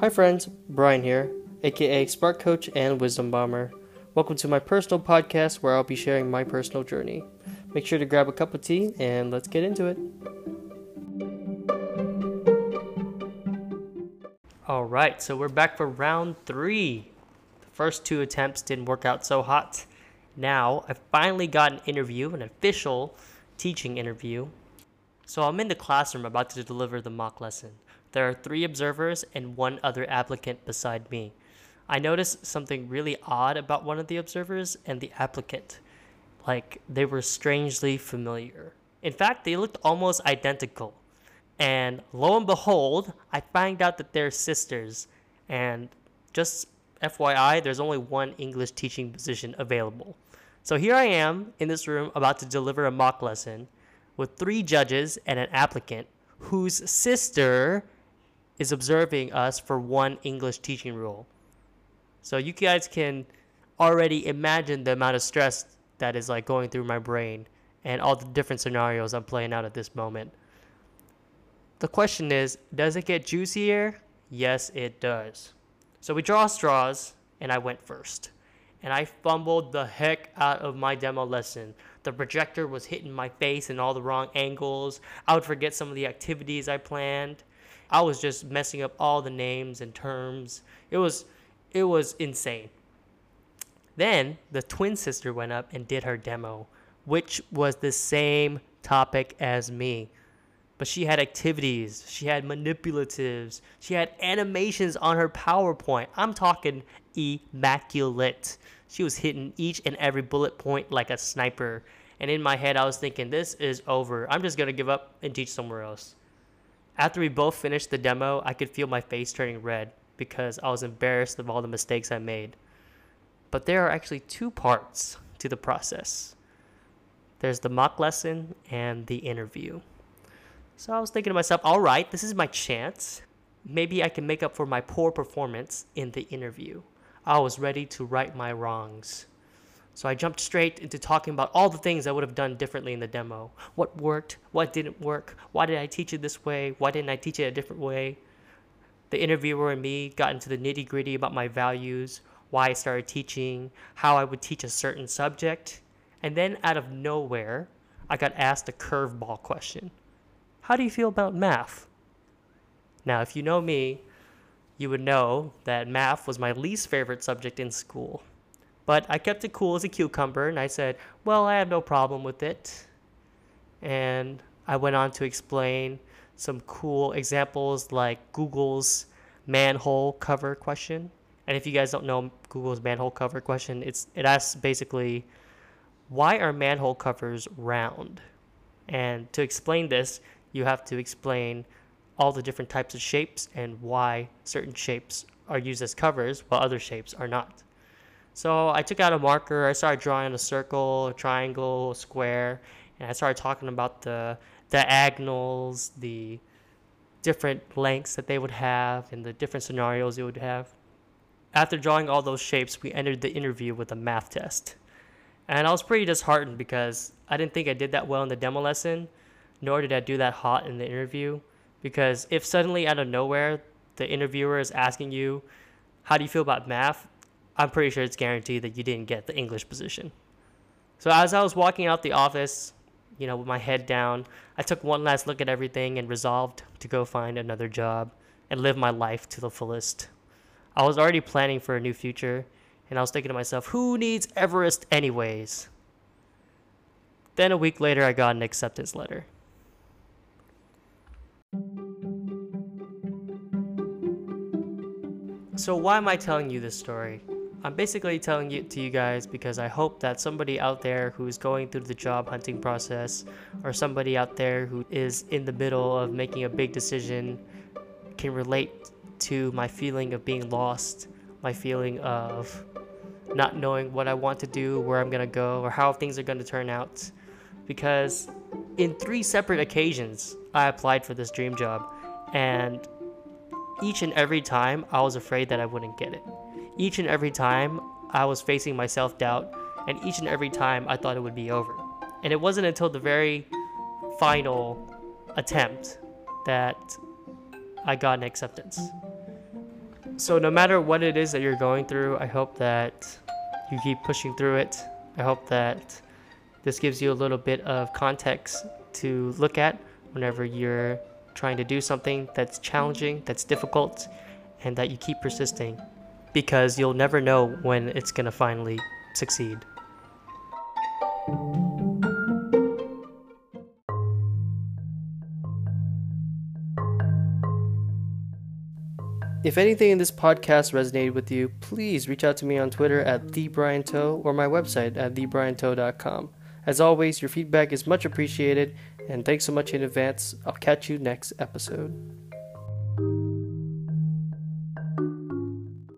Hi, friends. Brian here, aka Spark Coach and Wisdom Bomber. Welcome to my personal podcast where I'll be sharing my personal journey. Make sure to grab a cup of tea and let's get into it. Alright, so we're back for round three. The first two attempts didn't work out so hot. Now, I've finally got an interview, an official teaching interview. So I'm in the classroom about to deliver the mock lesson. There are three observers and one other applicant beside me. I noticed something really odd about one of the observers and the applicant. Like, they were strangely familiar. In fact, they looked almost identical. And lo and behold, I find out that they're sisters. And just FYI, there's only one English teaching position available. So here I am in this room about to deliver a mock lesson with three judges and an applicant whose sister is observing us for one English teaching rule. So you guys can already imagine the amount of stress that is like going through my brain and all the different scenarios I'm playing out at this moment. The question is, does it get juicier? Yes, it does. So we draw straws, and I went first. And I fumbled the heck out of my demo lesson. The projector was hitting my face in all the wrong angles. I would forget some of the activities I planned. I was just messing up all the names and terms. It was it was insane. Then the twin sister went up and did her demo, which was the same topic as me. But she had activities, she had manipulatives, she had animations on her PowerPoint. I'm talking immaculate. She was hitting each and every bullet point like a sniper. And in my head, I was thinking, this is over. I'm just going to give up and teach somewhere else. After we both finished the demo, I could feel my face turning red because I was embarrassed of all the mistakes I made. But there are actually two parts to the process there's the mock lesson and the interview. So I was thinking to myself, all right, this is my chance. Maybe I can make up for my poor performance in the interview. I was ready to right my wrongs. So I jumped straight into talking about all the things I would have done differently in the demo. What worked, what didn't work, why did I teach it this way, why didn't I teach it a different way. The interviewer and me got into the nitty gritty about my values, why I started teaching, how I would teach a certain subject. And then out of nowhere, I got asked a curveball question How do you feel about math? Now, if you know me, you would know that math was my least favorite subject in school. But I kept it cool as a cucumber and I said, well, I have no problem with it. And I went on to explain some cool examples like Google's manhole cover question. And if you guys don't know Google's manhole cover question, it's it asks basically why are manhole covers round? And to explain this, you have to explain all the different types of shapes and why certain shapes are used as covers while other shapes are not. So I took out a marker, I started drawing a circle, a triangle, a square, and I started talking about the diagonals, the different lengths that they would have, and the different scenarios it would have. After drawing all those shapes, we entered the interview with a math test. And I was pretty disheartened because I didn't think I did that well in the demo lesson, nor did I do that hot in the interview. Because if suddenly out of nowhere the interviewer is asking you, How do you feel about math? I'm pretty sure it's guaranteed that you didn't get the English position. So as I was walking out the office, you know, with my head down, I took one last look at everything and resolved to go find another job and live my life to the fullest. I was already planning for a new future, and I was thinking to myself, who needs Everest anyways? Then a week later, I got an acceptance letter. So, why am I telling you this story? I'm basically telling it to you guys because I hope that somebody out there who is going through the job hunting process or somebody out there who is in the middle of making a big decision can relate to my feeling of being lost, my feeling of not knowing what I want to do, where I'm going to go, or how things are going to turn out. Because in three separate occasions, I applied for this dream job, and each and every time I was afraid that I wouldn't get it each and every time I was facing my self doubt, and each and every time I thought it would be over. And it wasn't until the very final attempt that I got an acceptance. So, no matter what it is that you're going through, I hope that you keep pushing through it. I hope that this gives you a little bit of context to look at whenever you're trying to do something that's challenging, that's difficult, and that you keep persisting because you'll never know when it's going to finally succeed. If anything in this podcast resonated with you, please reach out to me on Twitter at thebriantoe or my website at thebriantoe.com. As always, your feedback is much appreciated, and thanks so much in advance. I'll catch you next episode.